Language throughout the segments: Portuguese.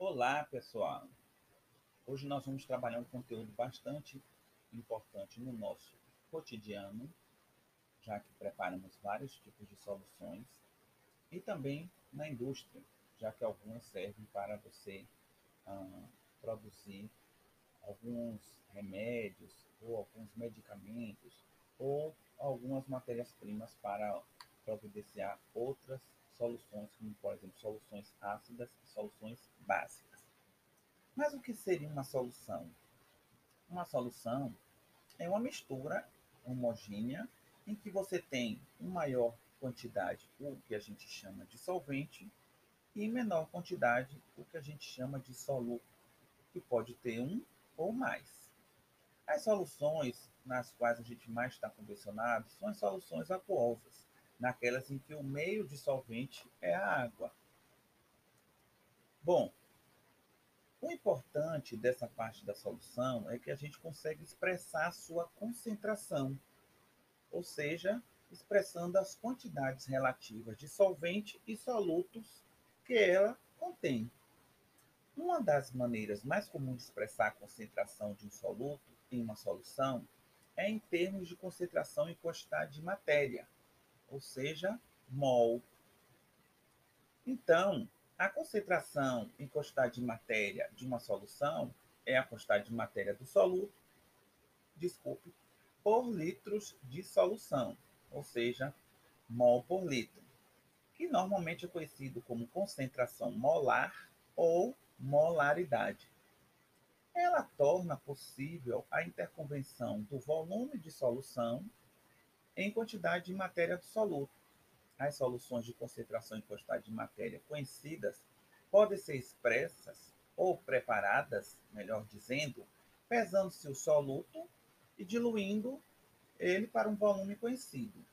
Olá, pessoal! Hoje nós vamos trabalhar um conteúdo bastante importante no nosso cotidiano, já que preparamos vários tipos de soluções, e também na indústria, já que algumas servem para você ah, produzir alguns remédios ou alguns medicamentos ou algumas matérias-primas para providenciar outras soluções, como por exemplo soluções ácidas e soluções básicas. Mas o que seria uma solução? Uma solução é uma mistura homogênea em que você tem uma maior quantidade, o que a gente chama de solvente, e menor quantidade, o que a gente chama de soluto, que pode ter um ou mais. As soluções nas quais a gente mais está convencionado são as soluções aquosas, naquelas em que o meio dissolvente é a água. Bom, o importante dessa parte da solução é que a gente consegue expressar a sua concentração, ou seja, expressando as quantidades relativas de solvente e solutos que ela contém. Uma das maneiras mais comuns de expressar a concentração de um soluto em uma solução é em termos de concentração e quantidade de matéria ou seja, mol. Então, a concentração em quantidade de matéria de uma solução é a quantidade de matéria do soluto, desculpe, por litros de solução, ou seja, mol por litro, que normalmente é conhecido como concentração molar ou molaridade. Ela torna possível a interconvenção do volume de solução em quantidade de matéria soluto. As soluções de concentração em quantidade de matéria conhecidas podem ser expressas ou preparadas, melhor dizendo, pesando-se o soluto e diluindo ele para um volume conhecido.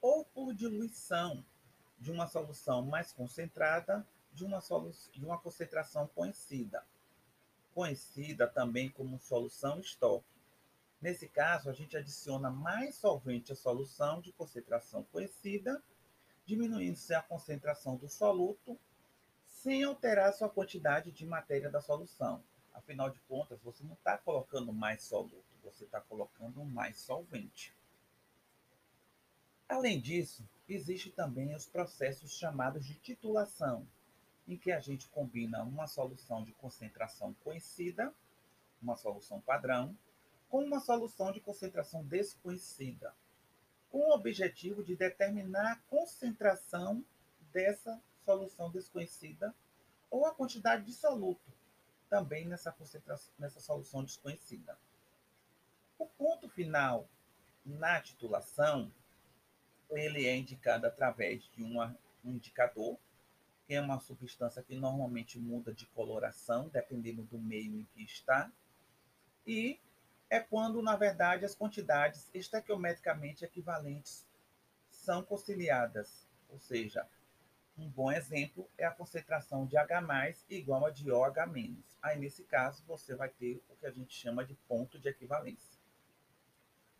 Ou por diluição de uma solução mais concentrada de uma, de uma concentração conhecida, conhecida também como solução estoque Nesse caso, a gente adiciona mais solvente à solução de concentração conhecida, diminuindo-se a concentração do soluto, sem alterar sua quantidade de matéria da solução. Afinal de contas, você não está colocando mais soluto, você está colocando mais solvente. Além disso, existe também os processos chamados de titulação, em que a gente combina uma solução de concentração conhecida, uma solução padrão, com uma solução de concentração desconhecida, com o objetivo de determinar a concentração dessa solução desconhecida ou a quantidade de soluto, também nessa, concentração, nessa solução desconhecida. O ponto final na titulação, ele é indicado através de uma, um indicador, que é uma substância que normalmente muda de coloração, dependendo do meio em que está, e é quando, na verdade, as quantidades estequiometricamente equivalentes são conciliadas. Ou seja, um bom exemplo é a concentração de H igual a de OH-. Aí, nesse caso, você vai ter o que a gente chama de ponto de equivalência.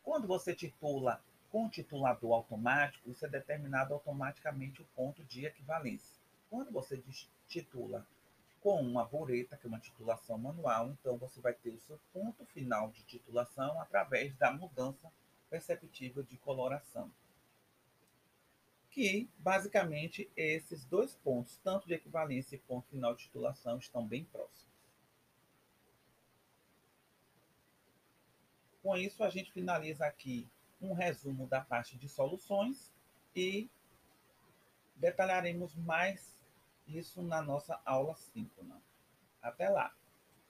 Quando você titula com titulador automático, isso é determinado automaticamente o ponto de equivalência. Quando você titula com uma bureta, que é uma titulação manual, então você vai ter o seu ponto final de titulação através da mudança perceptível de coloração. Que, basicamente, esses dois pontos, tanto de equivalência e ponto final de titulação, estão bem próximos. Com isso, a gente finaliza aqui um resumo da parte de soluções e detalharemos mais isso na nossa aula síncrona. Até lá!